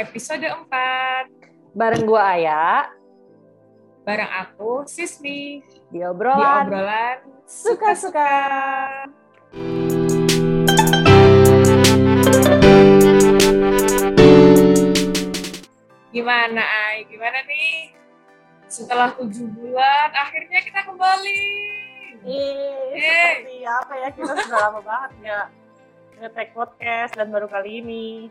episode 4. Bareng gua Aya, Bareng aku, Sismi, di di obrolan obrolan suka-suka. Gimana, Ay? Gimana nih? Setelah tujuh bulan, akhirnya kita kembali. Yeay. seperti apa ya kita sudah lama banget nggak nge-tag podcast dan baru kali ini.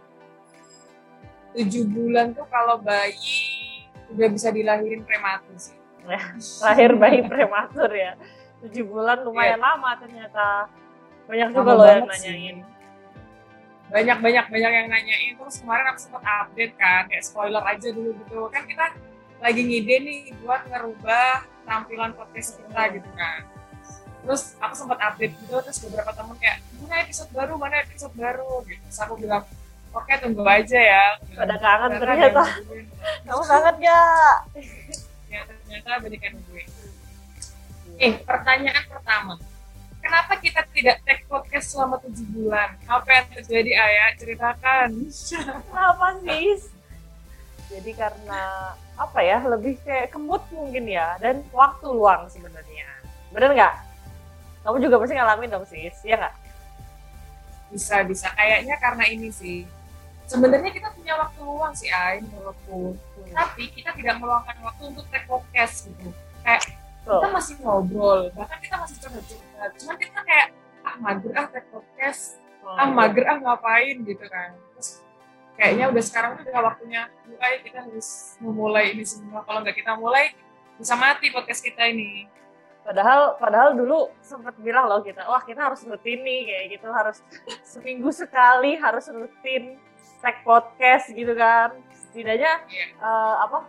Tujuh bulan tuh kalau bayi udah bisa dilahirin prematur sih. Lahir bayi prematur ya. Tujuh bulan lumayan lama ternyata. Banyak juga Lama loh yang sih. nanyain. banyak banyak banyak yang nanyain terus kemarin aku sempat update kan kayak spoiler aja dulu gitu kan kita lagi ngide nih buat ngerubah tampilan podcast kita gitu kan terus aku sempat update gitu terus beberapa temen kayak mana episode baru mana episode baru gitu terus aku bilang oke tunggu aja ya Pada kangen "Karena ternyata. ada yang nungguin." Kamu banget gak? ya ternyata banyak yang nungguin eh pertanyaan pertama kenapa kita tidak take podcast selama tujuh bulan apa yang terjadi ayah ceritakan Kenapa sih? Jadi karena apa ya lebih kayak kemut mungkin ya dan waktu luang sebenarnya. Bener nggak? Kamu juga pasti ngalamin dong sis, ya nggak? bisa bisa kayaknya karena ini sih sebenarnya kita punya waktu luang sih Ay menurutku. Tapi kita tidak meluangkan waktu untuk take podcast gitu. Kayak kita masih ngobrol bahkan kita masih curhat-curhat cuman kita kayak ah mager ah take podcast. Ah mager ah ngapain? gitu kan. Terus kayaknya udah sekarang tuh udah waktunya mulai kita harus memulai ini semua. Kalau nggak kita mulai bisa mati podcast kita ini. Padahal padahal dulu sempat bilang loh kita, wah kita harus rutin nih kayak gitu, harus seminggu sekali harus rutin tag podcast gitu kan. Setidaknya Iya. eh, apa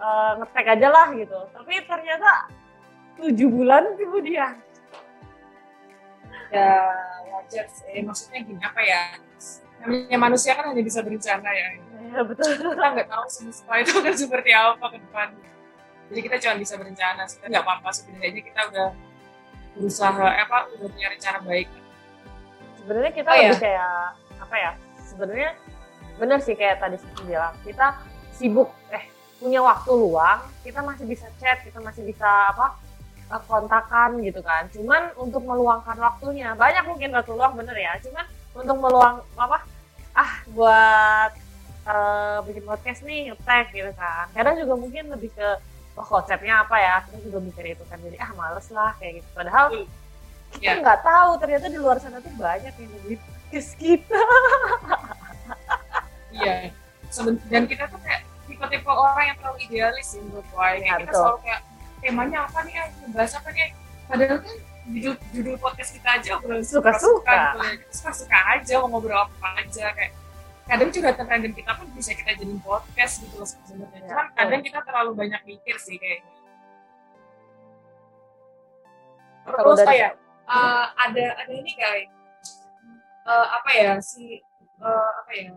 eh, nge-tag aja lah gitu. Tapi ternyata tujuh bulan kemudian. Ya wajar sih. Maksudnya gini apa ya? Namanya manusia kan hanya bisa berencana ya. Ya betul. Kita nggak tahu semesta itu akan seperti apa ke depan. Jadi kita cuma bisa berencana kita nggak apa-apa. Setidaknya kita udah berusaha eh, apa udah punya rencana baik. Sebenarnya kita Oh, lebih ya? kayak apa ya sebenarnya bener sih kayak tadi saya bilang kita sibuk eh punya waktu luang kita masih bisa chat kita masih bisa apa kontakan gitu kan. Cuman untuk meluangkan waktunya banyak mungkin waktu luang bener ya. Cuman untuk meluang apa ah buat eh, bikin podcast nih ngetek gitu kan. Kadang juga mungkin lebih ke oh konsepnya apa ya kita juga mikir itu kan. Jadi ah males lah kayak gitu. Padahal Betul. kita Ya. nggak tahu ternyata di luar sana tuh banyak yang nungguin podcast kita. Iya. Dan kita tuh kayak tipe-tipe orang yang terlalu idealis sih menurut gue kayak Ya, kita selalu kayak temanya apa nih ah bahas apa nih padahal kan judul judul podcast kita aja obrolan Suka-suka. gitu ya. Suka-suka aja mau ngobrol apa aja kayak kadang curhatan random kita pun bisa kita jadiin podcast gitu loh sebenarnya. Ya, cuman betul. kadang kita terlalu banyak mikir sih kayaknya terus kayak eh, ada ada ini guys Eh, apa ya si eh, apa ya?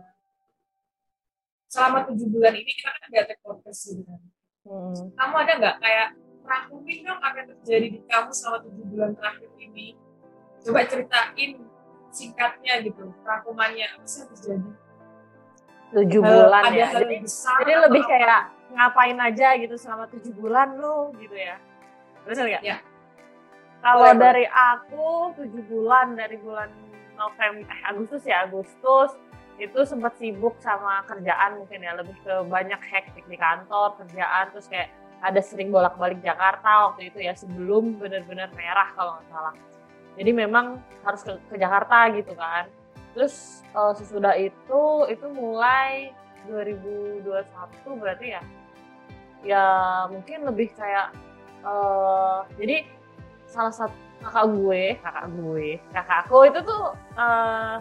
Selama tujuh bulan ini kita kan nggak take podcast gitu kan. Hmm. kamu ada nggak kayak rangkumin dong apa yang terjadi di kamu selama tujuh bulan terakhir ini. Coba ceritain singkatnya gitu rangkumannya apa sih yang terjadi? Tujuh Eh, bulan ada ya? hal jadi, besar jadi lebih apa? kayak ngapain aja gitu selama tujuh bulan lo gitu ya. Benar nggak? Ya. kalau dari aku tujuh bulan dari bulan November eh Agustus ya Agustus. Itu sempat sibuk sama kerjaan mungkin ya lebih ke banyak hektik di kantor kerjaan terus kayak ada sering bolak-balik Jakarta waktu itu ya sebelum benar-benar merah kalau nggak salah. Jadi memang harus ke, ke Jakarta gitu kan. Terus eh, sesudah itu itu mulai 2021 berarti ya ya mungkin lebih kayak eh jadi salah satu kakak gue kakak gue. Kakak aku itu tuh eh,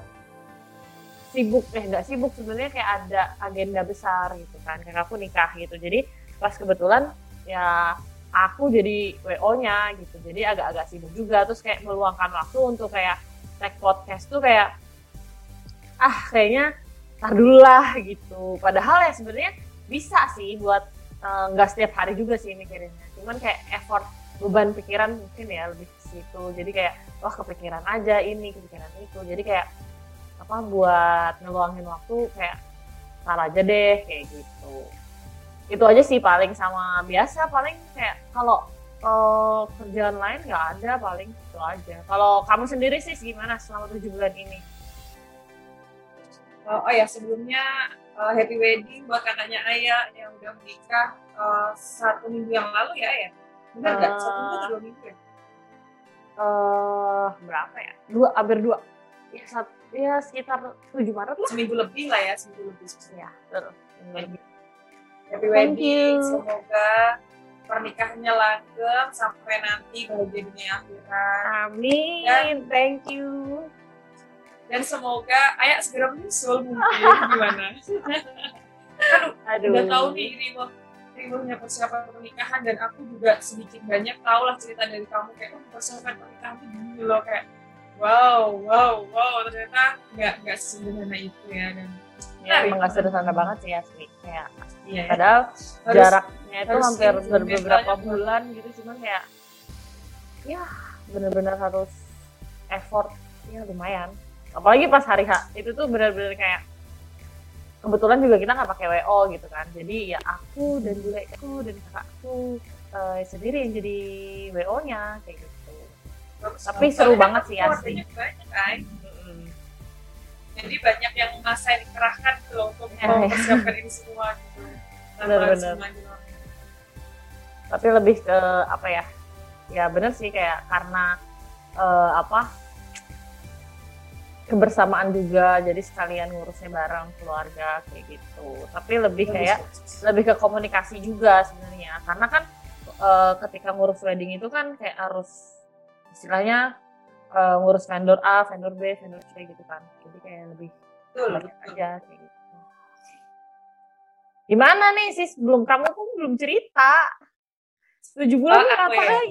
sibuk eh nggak sibuk sebenarnya kayak ada agenda besar gitu kan. Kakakku nikah gitu. Jadi pas kebetulan ya aku jadi wo nya gitu. Jadi agak-agak sibuk juga. Terus kayak meluangkan waktu untuk kayak tag podcast tuh kayak ah kayaknya tar dulu lah gitu. Padahal ya sebenarnya bisa sih buat eh, nggak setiap hari juga sih mikirinnya. Cuman kayak effort beban pikiran mungkin ya lebih ke situ. Jadi kayak wah kepikiran aja ini kepikiran itu. Jadi kayak apa buat ngeluangin waktu kayak tar aja deh kayak gitu. Itu aja sih paling sama biasa. Paling kayak kalau uh, kerjaan lain nggak ada paling itu aja. Kalau kamu sendiri sih gimana selama tujuh bulan ini? Uh, oh ya sebelumnya uh, happy wedding buat katanya Ayah yang udah menikah uh, satu minggu yang lalu ya ya benar nggak? Uh, satu minggu dua minggu ya uh, berapa ya? Dua hampir dua. Ya satu ya sekitar tujuh Maret lah. Seminggu lebih lah ya seminggu lebih. Ya betul. Happy wedding. semoga pernikahannya langgeng sampai nanti bahagia dunia akhirat. Amin. Dan, thank you. dan semoga ayah segera menyusul mungkin. Gimana? Aduh, aduh. udah tahu nih ribuh ribuhnya persiapan pernikahan dan aku juga sedikit banyak tahu lah cerita dari kamu. Kayak oh, persiapan pernikahan itu gini loh. Kayak wow wow wow. Ternyata nggak nggak sesederhana itu ya dan ya emang nggak sederhana banget sih asli. Kayak iya, padahal harus, jaraknya itu harus hampir beberapa bulan gitu cuman kayak ya bener-bener harus effort. Ya lumayan. Apalagi pas hari H itu tuh bener-bener kayak kebetulan juga kita nggak pakai WO gitu kan. Jadi ya aku dan buleku dan kakakku uh, sendiri yang jadi WO nya kayak gitu. Tapi seru banget sih asli. banyak kan? Jadi banyak yang masa yang dikerahkan tuh loh untuk ya, mempersiapkan ini semua gitu. Benar-benar tapi lebih ke apa ya ya benar sih kayak karena uh, apa kebersamaan juga jadi sekalian ngurusnya bareng keluarga kayak gitu tapi lebih kayak lebih ke komunikasi juga sebenarnya karena kan uh, ketika ngurus wedding itu kan kayak harus istilahnya uh, ngurus vendor A, vendor B, vendor C gitu kan. Jadi kayak lebih banyak aja kayak gitu. Gimana nih sis? Belum kamu pun belum cerita. Tujuh bulan oh, ngapain? Ya?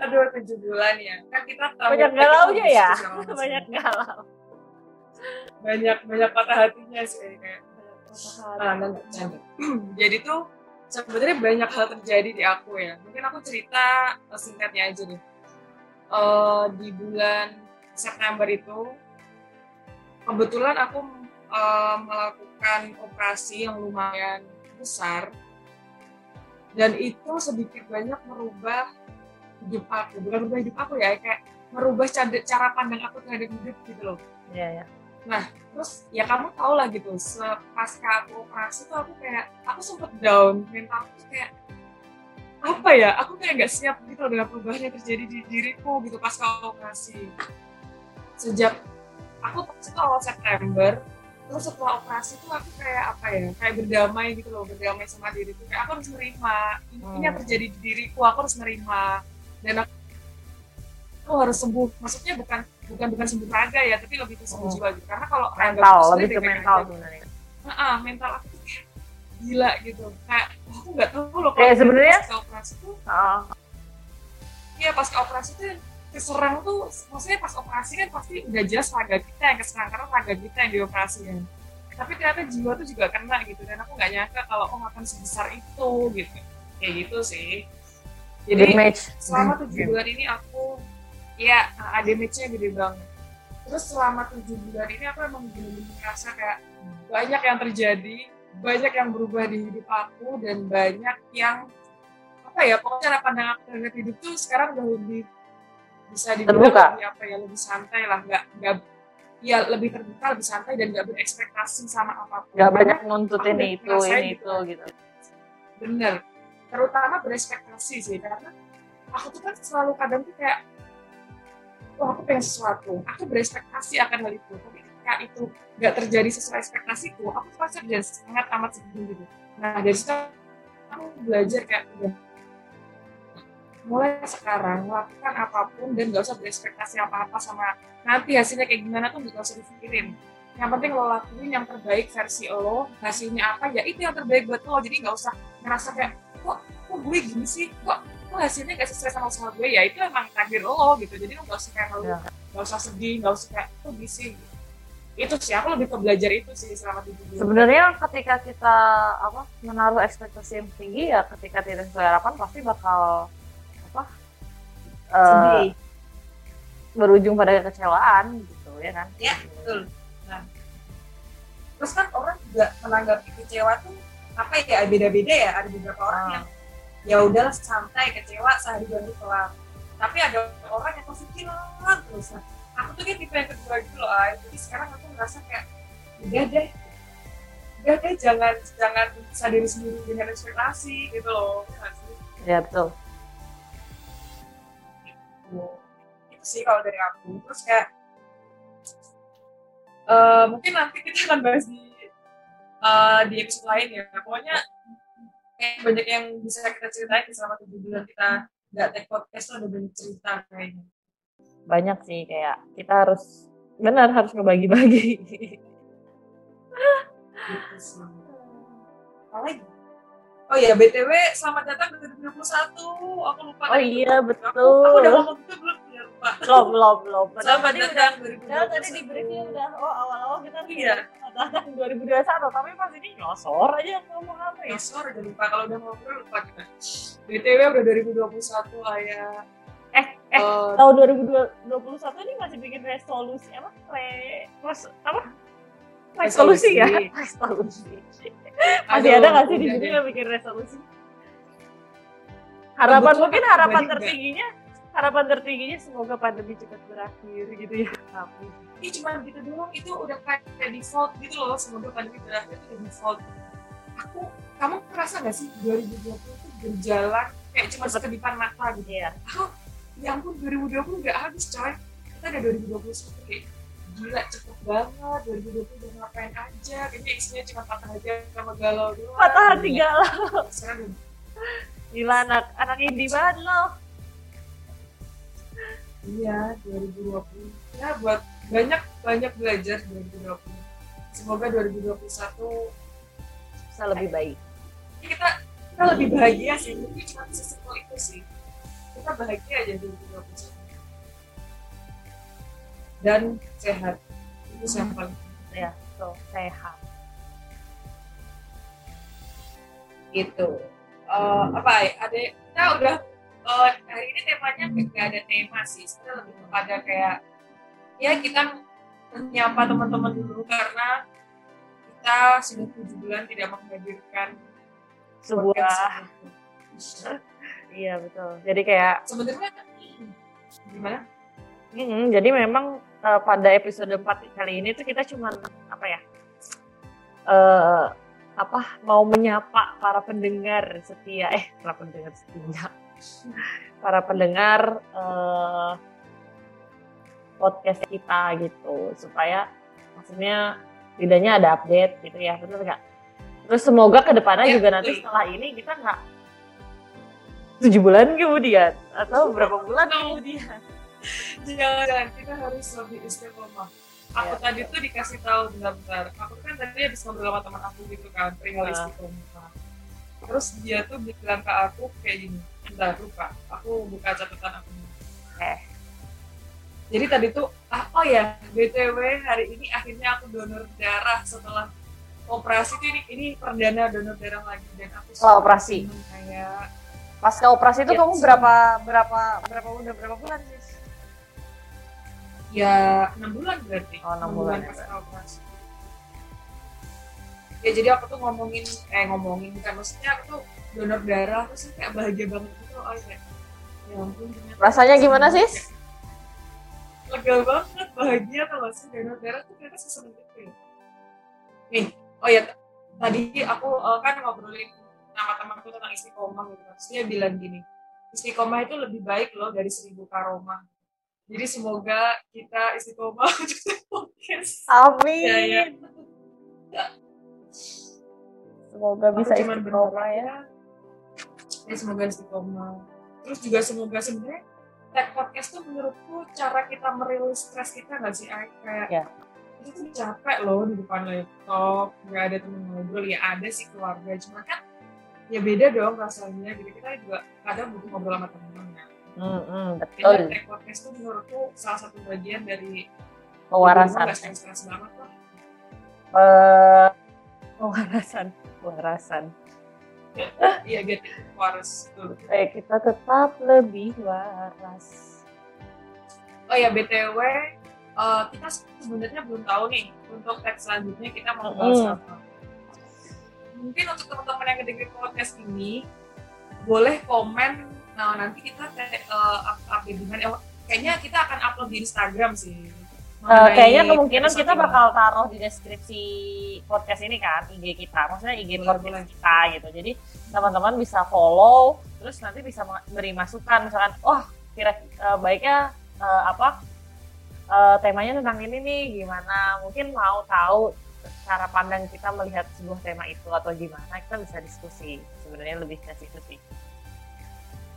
Aduh tujuh bulan ya. Kan kita tahu. Banyak galaunya ya. Banyak galau. Banyak banyak patah hatinya sih kayak. Nah, jadi tuh sebenarnya banyak hal terjadi di aku ya. Mungkin aku cerita singkatnya aja nih. Uh, di bulan September itu kebetulan aku uh, melakukan operasi yang lumayan besar dan itu sedikit banyak merubah hidup aku bukan merubah hidup aku ya kayak merubah cara pandang aku terhadap hidup gitu loh. Iya yeah, ya. Yeah. Nah, terus ya kamu tau lah gitu, pas aku operasi tuh aku kayak, aku sempet down, mental tuh kayak, apa ya, aku kayak nggak siap gitu dengan perubahan yang terjadi di diriku gitu pas kalau operasi. Sejak aku itu awal September, terus setelah operasi tuh aku kayak apa ya, kayak berdamai gitu loh, berdamai sama diriku. Kayak aku harus menerima, ini yang hmm. terjadi di diriku, aku harus menerima. Dan aku, aku harus sembuh, maksudnya bukan bukan bukan sembuh raga ya tapi lebih ke sembuh hmm. jiwa gitu karena kalau mental lebih ke mental sebenarnya nah, mental aku tuh kayak gila gitu kayak aku nggak tahu loh kalau sebenarnya pas operasi tuh oh. iya pas operasi tuh keserang tuh maksudnya pas operasi kan pasti udah jelas raga kita yang keserang karena raga kita yang dioperasi kan tapi ternyata jiwa tuh juga kena gitu dan aku nggak nyangka kalau aku akan sebesar itu gitu. Kayak gitu sih. Jadi selama tujuh bulan ini aku Iya, ada match-nya gede banget. Terus selama tujuh bulan ini aku emang bener-bener ngerasa kayak banyak yang terjadi, banyak yang berubah di hidup aku dan banyak yang apa ya pokoknya cara pandang aku terhadap hidup tuh sekarang udah lebih bisa dibilang lebih apa ya lebih santai lah nggak nggak ya lebih terbuka lebih santai dan nggak berekspektasi sama apa pun. Nggak banyak nuntut ini itu ini itu gitu. Bener. Terutama berekspektasi sih karena aku tuh kan selalu kadang tuh kayak oh aku pengen sesuatu aku berespektasi akan hal itu. Tapi ketika itu nggak terjadi sesuai ekspektasiku aku merasa jadi sangat amat sedih gitu. Nah dari situ aku belajar kayak udah mulai sekarang lakukan apa pun dan gak usah berespektasi apa-apa sama nanti hasilnya kayak gimana tuh gak usah dipikirin. Yang penting lo lakuin yang terbaik versi lo hasilnya apa ya itu yang terbaik buat lo. Jadi nggak usah ngerasa kayak kok kok gue gini sih? Kok kok hasilnya gak sesuai sama usaha gue? Ya itu emang takdir lo gitu. Jadi lo gak usah kayak lo ya. gak usah sedih gak usah kayak kok gitu. itu sih aku lebih ke belajar itu sih selama tujuh bulan. Sebenarnya ketika kita apa menaruh ekspektasi yang tinggi ya ketika tidak sesuai harapan pasti bakal apa uh, berujung pada kekecewaan gitu ya kan? Ya betul. Nah juga menanggapi kecewa tuh apa ya beda-beda ya. Ada beberapa orang Ah. yang ya udahlah santai kecewa sehari dua hari kelar tapi ada orang yang kepikiran terus nah, aku tuh kayak tipe yang kedua gitu loh Ay. jadi sekarang aku ngerasa kayak udah deh udah deh jangan jangan sadari sendiri dengan ekspektasi gitu loh. Ya nggak betul itu sih kalau dari aku. Terus kayak eh, mungkin nanti kita akan bahas di eh, di episode lain ya. Pokoknya kayak banyak yang bisa kita ceritain selama tujuh bulan kita nggak take podcast tuh ada banyak cerita kayaknya. Banyak sih kayak kita harus benar harus ngebagi-bagi. Gitu sih oh ya btw selamat datang ke 2021 aku lupa oh iya aku, betul aku udah ngomong itu belum ya lupa belum belum belum selamat tadi udah datang Padahal tadi di 2021. briefnya udah, oh awal-awal kita Iya. datang 2021, tapi pas ini nyosor aja ngomong apa ya. Sorry udah lupa kalau udah ngobrol lupa kita. BTW udah 2021 lah ya. Eh, eh, Eh, tahun 2021 ini masih bikin resolusi apa? Re, res, apa? Resolusi ya? Resolusi. Masih ada nggak sih di sini yang bikin resolusi? Harapan Kebetulan mungkin harapan tertingginya harapan tertingginya semoga pandemi cepat berakhir gitu ya. Amin. Ini cuma gitu doang itu udah kayak default gitu loh semoga pandemi berakhir itu udah default. Aku kamu ngerasa nggak sih 2020 itu berjalan kayak cuma sekedipan mata gitu. Iya. Aku ya ampun 2020 nggak habis coy. Kita ada 2021 kayak gila cepet banget 2020 udah ngapain aja kayaknya isinya cuma patah hati sama galau doang Patah hati galau. sekarang Gila anak anak indie banget loh. Iya, 2020. Ya buat banyak banyak belajar 2020. Semoga 2021 Bisa lebih baik. ya kita kita lebih bahagia sih. Mungkin cuma sesimpel itu sih. Kita bahagia aja 2021. Dan sehat. Itu yang paling penting. Ya, so sehat. gitu. Eh, apa ya? Ada kita udah eh, hari ini temanya nggak ada tema sih. Sebenarnya lebih kepada kayak ya kita menyapa teman-teman dulu karena kita sudah tujuh bulan tidak menghadirkan Sebuah iya betul. Jadi kayak Sebenarnya gimana? mm, jadi memang eh, pada episode 4 kali ini tuh kita cuma apa ya? eh apa mau menyapa para pendengar setia eh para pendengar setia para pendengar eh, podcast kita gitu supaya maksudnya tidaknya ada update gitu ya betul nggak terus semoga ke depannya Ya, juga nanti betul. setelah ini kita nggak tujuh bulan kemudian atau berapa bulan kemudian Jangan-jangan kita harus lebih istiqomah. Aku Ya. tadi tuh dikasih tahu bentar-bentar. Aku kan tadi habis ngobrol sama teman aku gitu kan, perihal Ah. istiqomah. Terus dia tuh bilang ke aku kayak gini, bentar lupa, aku buka catatan aku. Eh. Jadi tadi tuh, ah, oh ya, BTW hari ini akhirnya aku donor darah setelah operasi tuh ini, ini perdana donor darah lagi dan aku Setelah operasi? seneng kayak pasca operasi itu Ya, kamu berapa berapa berapa udah berapa bulan sih ya enam bulan berarti. Oh, enam bulan ya, pasca operasi ya jadi aku tuh ngomongin eh ngomongin kan maksudnya aku tuh donor darah terus kayak bahagia banget gitu oh kayak ya ampun ternyata Rasanya gimana, Sis? banget. lega banget bahagia kalau sih? Donor darah tuh ternyata seseneng itu ya. Nih oh ya tadi aku eh, kan ngobrolin sama temanku tentang istiqomah gitu. Terus dia bilang gini istiqomah itu lebih baik loh dari seribu karomah jadi semoga kita istiqomah untuk podcast Amin. ya ya Semoga bisa Aku istiqomah ya. ya semoga istiqomah terus juga semoga sebenarnya tag podcast tuh menurutku cara kita merilis stres kita nggak sih Ay? kayak Ya. itu tuh capek loh di depan laptop nggak ada temen ngobrol ya ada sih keluarga cuma kan ya beda dong rasanya gitu kita juga kadang butuh ngobrol sama temen kan Hmm, betul. Kayaknya tag podcast tuh menurutku salah satu bagian dari Pewarasan. stres-stres banget lah Eh, Pewarasan. Pewarasan. iya gitu waras tuh Eh, kita tetap lebih waras. Oh ya BTW, eh, kita sebenarnya belum tahu nih untuk tag selanjutnya kita mau bahas Mm-mm. apa. mungkin untuk teman-teman yang ngedengerin podcast ini boleh komen nah nanti kita uh, update di mana kayaknya kita akan upload di Instagram sih Uh, kayaknya kemungkinan kita bakal taruh di deskripsi podcast ini kan IG kita, maksudnya IG podcast kita gitu. Jadi teman-teman bisa follow, terus nanti bisa beri masukan, misalkan, oh kira uh, baiknya uh, apa uh, temanya tentang ini nih, gimana? Mungkin mau tahu cara pandang kita melihat sebuah tema itu atau gimana? Kita bisa diskusi. Sebenarnya lebih ke situ sih.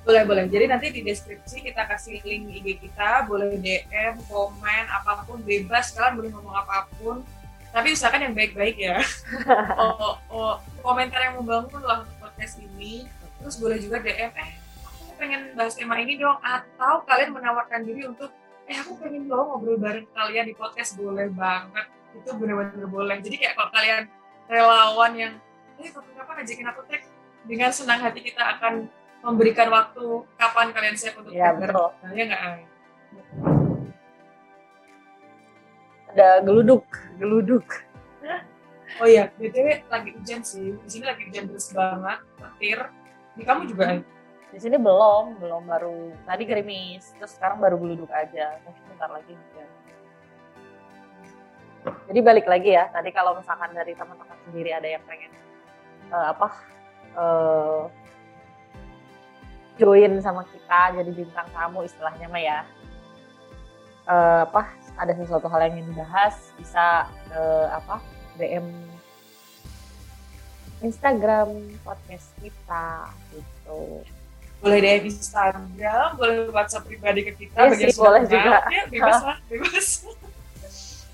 Boleh, boleh. Jadi nanti di deskripsi kita kasih link IG kita, boleh DM, komen, apa pun, bebas. Kalian boleh ngomong apa pun. Tapi usahakan yang baik-baik ya. oh, oh, komentar yang membangun lah untuk podcast ini. Terus boleh juga DM, eh aku pengen bahas tema ini dong. Atau kalian menawarkan diri untuk, eh aku pengen dong ngobrol bareng kalian di podcast. Boleh banget. Itu benar-benar boleh. Jadi kayak kalau kalian relawan yang, eh kapan-kapan ajakin aku tag, dengan senang hati kita akan memberikan waktu kapan kalian siap untuk ya, betul. Nah, ya nggak? Ada geluduk, geluduk. Oh iya, btw lagi hujan sih. Di sini lagi hujan terus banget, petir. Di kamu juga? Di sini belum, belum baru. Tadi gerimis, terus sekarang baru geluduk aja. Terus bentar lagi hujan. Jadi balik lagi ya, tadi kalau misalkan dari teman-teman sendiri ada yang pengen uh, apa uh, join sama kita jadi bintang tamu istilahnya mah ya. Uh, apa ada sesuatu hal yang ingin dibahas bisa ke apa DM Instagram podcast kita gitu. Boleh DM Instagram boleh WhatsApp pribadi ke kita ya sih, boleh juga. Ya, bebas lah bebas.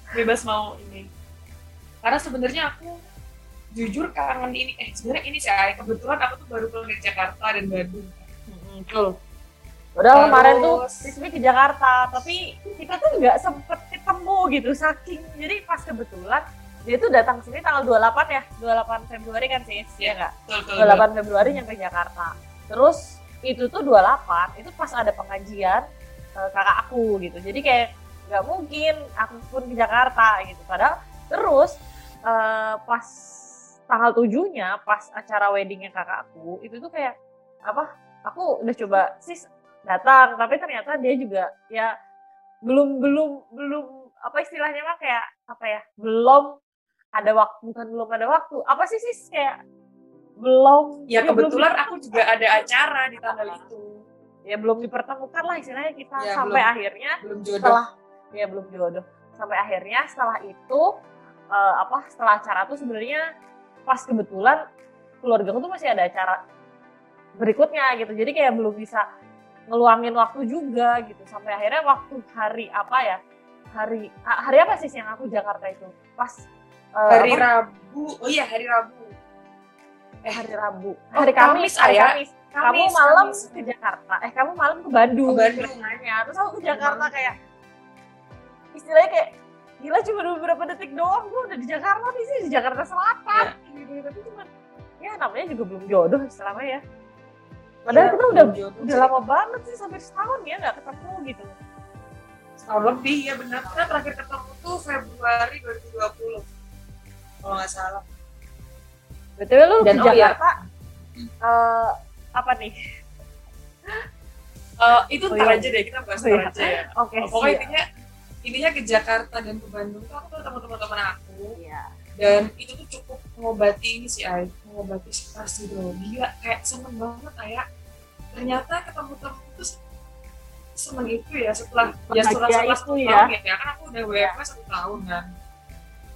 Bebas mau ini. Karena sebenarnya aku jujur kangen ini eh sebenarnya ini sih kebetulan aku tuh baru pulang dari Jakarta dan Bandung Betul. Udah Terus. kemarin tuh Rizmi ke Jakarta, tapi kita tuh nggak sempet ketemu gitu, saking. Jadi pas kebetulan dia tuh datang sini tanggal 28 ya, 28 Februari kan sih, ya nggak? 28 Februari nyampe Jakarta. Terus itu tuh 28, itu pas ada pengajian uh, kakak aku gitu. Jadi kayak nggak mungkin aku pun ke Jakarta gitu. Padahal terus uh, pas tanggal tujuhnya, pas acara weddingnya kakakku, itu tuh kayak apa aku udah coba sis datang. Tapi ternyata dia juga ya belum belum belum apa istilahnya mah kayak apa ya belum ada waktu bukan belum ada waktu. Apa sih sis? Kayak belum. Ya kebetulan belum, aku juga ada acara di tanggal itu. Ya belum dipertemukan lah istilahnya kita. Ya, sampai belum, akhirnya belum jodoh. setelah ya belum jodoh. Sampai akhirnya setelah itu uh, apa setelah acara tuh sebenarnya pas kebetulan keluarga tuh masih ada acara berikutnya gitu. Jadi kayak belum bisa ngeluangin waktu juga gitu. Sampai akhirnya waktu hari apa ya? Hari hari apa sih yang aku Jakarta itu? Pas uh, hari apa? Rabu. Oh iya hari Rabu. Eh hari Rabu. Oh, hari Kamis, Kamis hari Kamis. Kamis. Kamu malam Kamis. ke Jakarta. Eh kamu malam ke Bandung. Ke Bandung. Nanya terus aku ke Jakarta kayak istilahnya kayak gila cuma beberapa detik doang. Gue udah di Jakarta sih di Jakarta Selatan. Ya. gitu. Tapi cuma ya namanya juga belum jodoh selama ya Padahal ya, kita udah udah lama banget sih sampai setahun ya nggak ketemu gitu. Setahun lebih ya benar. Kita terakhir ketemu tuh Februari 2020 kalau nggak salah. Betul lu Dan, ke oh iya. Jakarta iya. uh, apa nih? Uh, itu oh, ntar iya. aja deh kita bahas oh, iya. aja ya. Oke. Okay, pokoknya intinya intinya ke Jakarta dan ke Bandung tuh aku ketemu teman-teman aku. Iya. Dan itu tuh cukup mengobati ini sih, Ay, mengobati stres gitu. Gila, kayak seneng banget kayak ternyata ketemu temen itu seneng itu ya setelah ya setelah setelah satu ya. tahun ya kan aku udah WFH satu tahun kan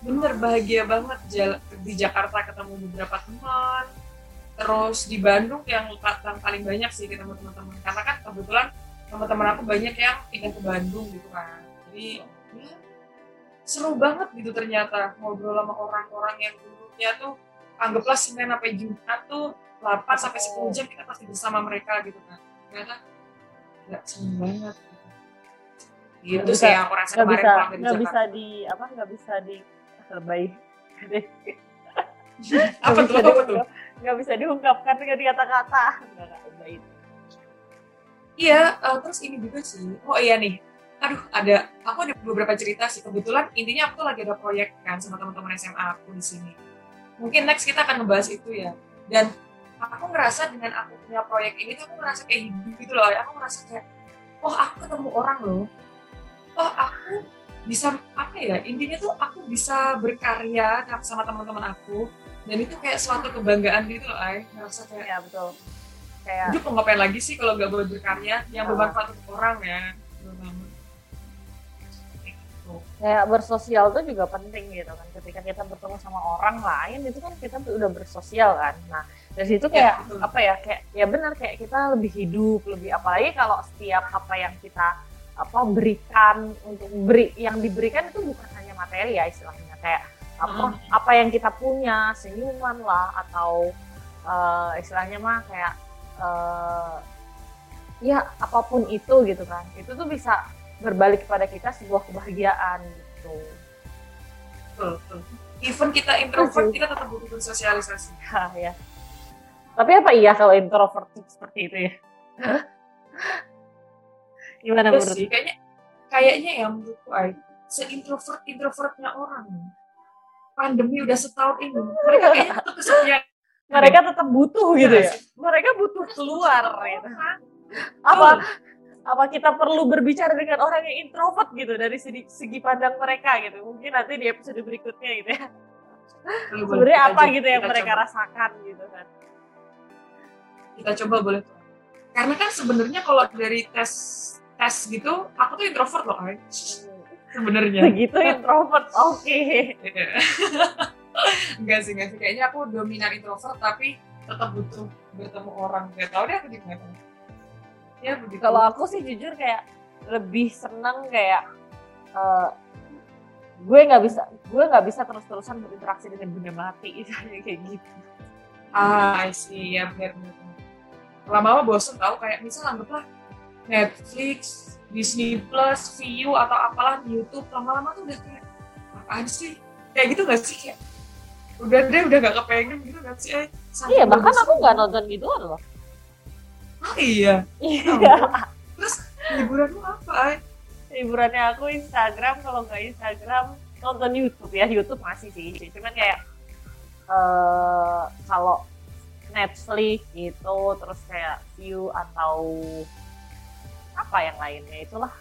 bener bahagia banget di Jakarta ketemu beberapa teman terus di Bandung yang yang paling banyak sih ketemu teman-teman karena kan kebetulan teman-teman aku banyak yang pindah ke Bandung gitu kan jadi ya, seru banget gitu ternyata ngobrol sama orang-orang yang dulunya tuh anggaplah Senin sampai Jumat tuh 8 sampai 10 jam kita pasti bersama mereka gitu kan ternyata nggak seneng banget. Gitu, gitu sih yang aku rasa kemarin bisa, nggak bisa di apa nggak bisa di lebay. Apa tuh apa tuh? nggak bisa diungkapkan dengan kata-kata. Nggak lebay iya uh, terus ini juga sih. Oh iya nih. Aduh ada aku ada beberapa cerita sih. Kebetulan intinya aku tuh lagi ada proyek kan sama teman-teman SMA aku di sini mungkin next kita akan ngebahas itu ya. Dan aku ngerasa dengan aku punya proyek ini tuh aku ngerasa kayak hidup gitu loh. Aku ngerasa kayak oh aku ketemu orang loh. Oh aku bisa apa ya intinya tuh aku bisa berkarya sama teman-teman aku. Dan itu kayak suatu kebanggaan gitu loh ay ngerasa kayak ya betul. Kayak hidup mau ngapain lagi sih kalau nggak buat berkarya? Yang Oh. bermanfaat untuk orang ya kayak bersosial tuh juga penting gitu kan ketika kita bertemu sama orang lain itu kan kita tuh udah bersosial kan nah dari situ Ya, kayak betul. apa ya kayak ya benar kayak kita lebih hidup lebih apalagi kalau setiap apa yang kita apa berikan untuk beri yang diberikan itu bukan hanya materi ya istilahnya kayak apa Hmm. apa yang kita punya senyuman lah atau eh, istilahnya mah kayak eh, ya apa pun itu gitu kan itu tuh bisa berbalik kepada kita sebuah kebahagiaan gitu. Betul, betul. even kita introvert Setuju. kita tetap butuh bersosialisasi Hah, ya tapi apa iya kalau introvert seperti itu ya? Gimana Iya menurut sih kayaknya kayaknya ya menurutku seintrovert introvertnya orang. Pandemi udah setahun ini mereka kayaknya tetap kesepian. Mereka tetap butuh gitu Iya ya? mereka butuh keluar gitu. Apa apa kita perlu berbicara dengan orang yang introvert gitu dari segi, segi pandang mereka gitu? Mungkin nanti di episode berikutnya gitu ya. Boleh, sebenarnya apa coba- gitu yang mereka coba. rasakan gitu kan? Kita coba boleh. Karena kan sebenarnya kalau dari tes tes gitu aku tuh introvert loh ay sebenarnya. Begitu introvert oke. Iya. enggak sih enggak sih. Kayaknya aku dominan introvert tapi tetap butuh bertemu orang. Gak tau deh aku gimana ya begitu. Kalau aku sih jujur kayak lebih seneng kayak eh, gue nggak bisa gue nggak bisa terus terusan berinteraksi dengan benda mati misalnya kayak gitu. Ah I see. Ya benar benar lama-lama bosen tau kayak misal anggaplah Netflix Disney Plus Viu atau apalah YouTube lama-lama tuh udah kayak apaan sih? Kayak gitu gak sih? Kayak udah deh udah gak kepengen gitu gak sih? Eh, iya bahkan aku nggak nonton gituan loh ah, iya. Iya terus hiburanmu apa ay? hiburannya aku Instagram kalau nggak Instagram nonton YouTube ya. YouTube masih sih. Cuman kayak eh kalau Netflix gitu terus kayak View atau apa yang lainnya itulah.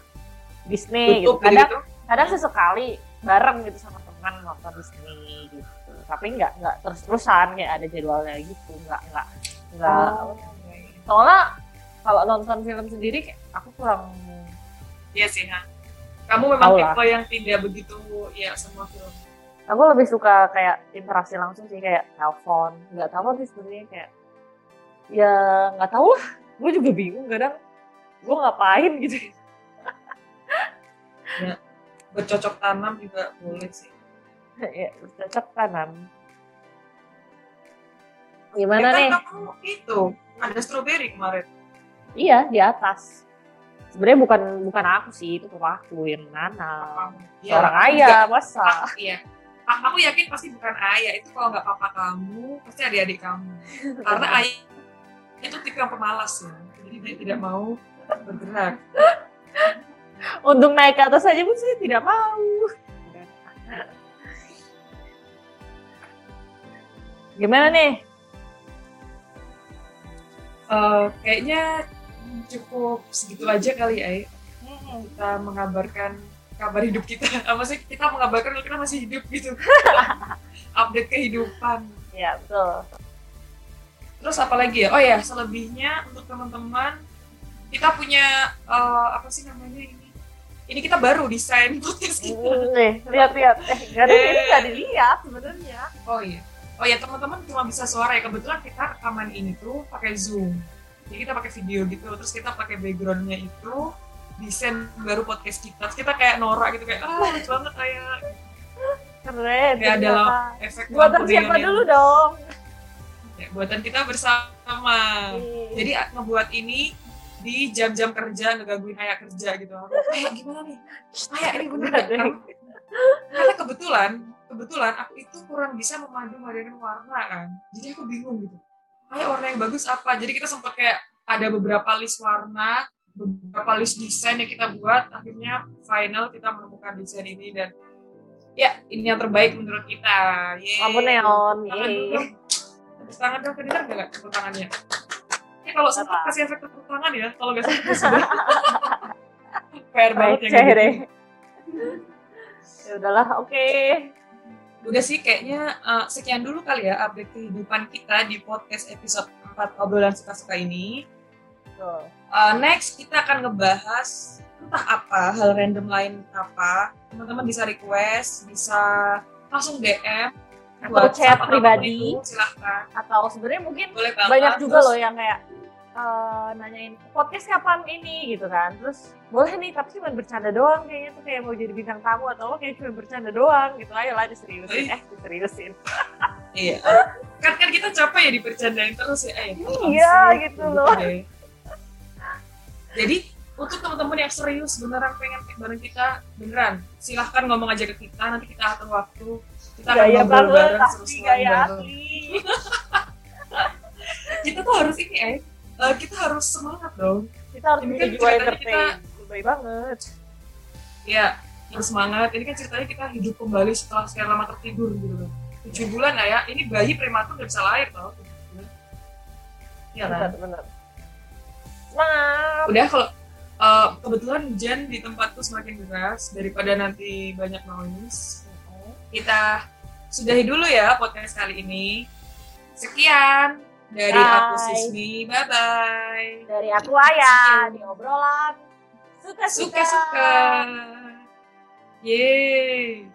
Disney gitu. YouTube kadang gitu? kadang sesekali bareng gitu sama teman nonton Disney gitu. Tapi nggak nggak terus terusan kayak ada jadwalnya gitu. Nggak nggak nggak Oh, soalnya kalau nonton film sendiri aku kurang Iya sih, ha. Kamu memang tipe yang tidak begitu ya semua film. aku lebih suka kayak interaksi langsung sih kayak telepon. Nggak tahu sih sebenarnya kayak ya nggak tahu lah. Gue juga bingung kadang. Gue ngapain gitu. Bercocok tanam juga boleh sih. ya cocok kanan Ya gimana kan nih? kamu itu ada strawberry kemarin. iya di atas sebenarnya bukan bukan aku sih itu papa aku yang nanam Kamu. seorang aku ayah masa ah, iya. Aku yakin pasti bukan ayah itu kalau nggak papa kamu pasti adik-adik kamu. Karena ayah itu tipe yang pemalas ya. Jadi dia tidak mau bergerak. untuk naik ke atas aja pun saya tidak mau gimana nih Eh, kayaknya cukup segitu aja kali ya. Kita mengabarkan kabar hidup kita. Apa sih kita mengabarkan kita masih hidup gitu. Update kehidupan. Ya betul. Terus apa lagi ya? Oh ya selebihnya untuk teman-teman kita punya eh, apa sih namanya ini? Ini kita baru desain podcast kita. Hmm, nih lihat-lihat. Eh nggak ada ini nggak dilihat sebenarnya. Oh iya oh ya teman-teman cuma bisa suara ya kebetulan kita rekaman ini tuh pakai zoom. Jadi kita pakai video gitu terus kita pakai backgroundnya itu desain baru podcast kita. Terus kita kayak norak gitu kayak ah lucu banget kayak keren kayak ada efek buatan siapa yang- dulu dong? Ya, buatan kita bersama. Jadi a- ngebuat ini di jam-jam kerja ngegangguin ayah kerja gitu. Aku, Ayah gimana nih? Ayah ini bener deh. Karena kebetulan, kebetulan aku itu kurang bisa memadu padankan warna kan. Jadi aku bingung gitu. Ayah warna yang bagus apa? Jadi kita sempat kayak ada beberapa list warna, beberapa list desain yang kita buat. Akhirnya final kita menemukan desain ini dan ya ini yang terbaik menurut kita. Yeay. Lampu neon. Tepuk tangan dong, kedengar gak tepuk tangannya? Ini kalau sempat kasih efek tepuk tangan ya, kalau nggak sempat sudah. Fair banget ya. Gitu. ya udahlah, oke. Udah sih kayaknya eh, sekian dulu kali ya update kehidupan kita di podcast episode 4 obrolan suka-suka ini. Tuh. Uh, next kita akan ngebahas entah apa hal random lain apa teman-teman bisa request bisa langsung DM Atau chat pribadi. itu, silahkan Atau sebenarnya mungkin boleh banget banyak juga Terus, loh yang kayak eh, nanyain podcast kapan ini? Gitu kan. Terus boleh nih tapi cuma bercanda doang kayaknya tuh kayak mau jadi bintang tamu atau lo kayak cuma bercanda doang. Gitu ayo lah diseriusin. Eh diseriusin. Iya. Kan kan kita capek ya dipercandain terus ya eh, Iya, sih? gitu loh. deh. jadi untuk teman-teman yang serius beneran pengen bareng kita beneran silahkan ngomong aja ke kita nanti kita atur waktu kita akan gaya ngobrol banget bareng seru-seruan gaya asli. Kita tuh harus ini eh eh, kita harus semangat dong. Kita harus kan jiwa ceritanya entertain. Lebay banget. Ya harus semangat. Ini kan ceritanya kita hidup kembali setelah sekian lama tertidur gitu loh. Tujuh bulan lah ya. Ini bayi prematur nggak bisa lahir tau. Iya kan? Bener semangat udah kalau eh, kebetulan hujan di tempatku semakin deras daripada nanti banyak noise. Kita sudahi dulu ya podcast kali ini. Sekian dari Bye. aku Sismi. Bye bye dari aku Ayah di obrolan. Suka suka suka yeay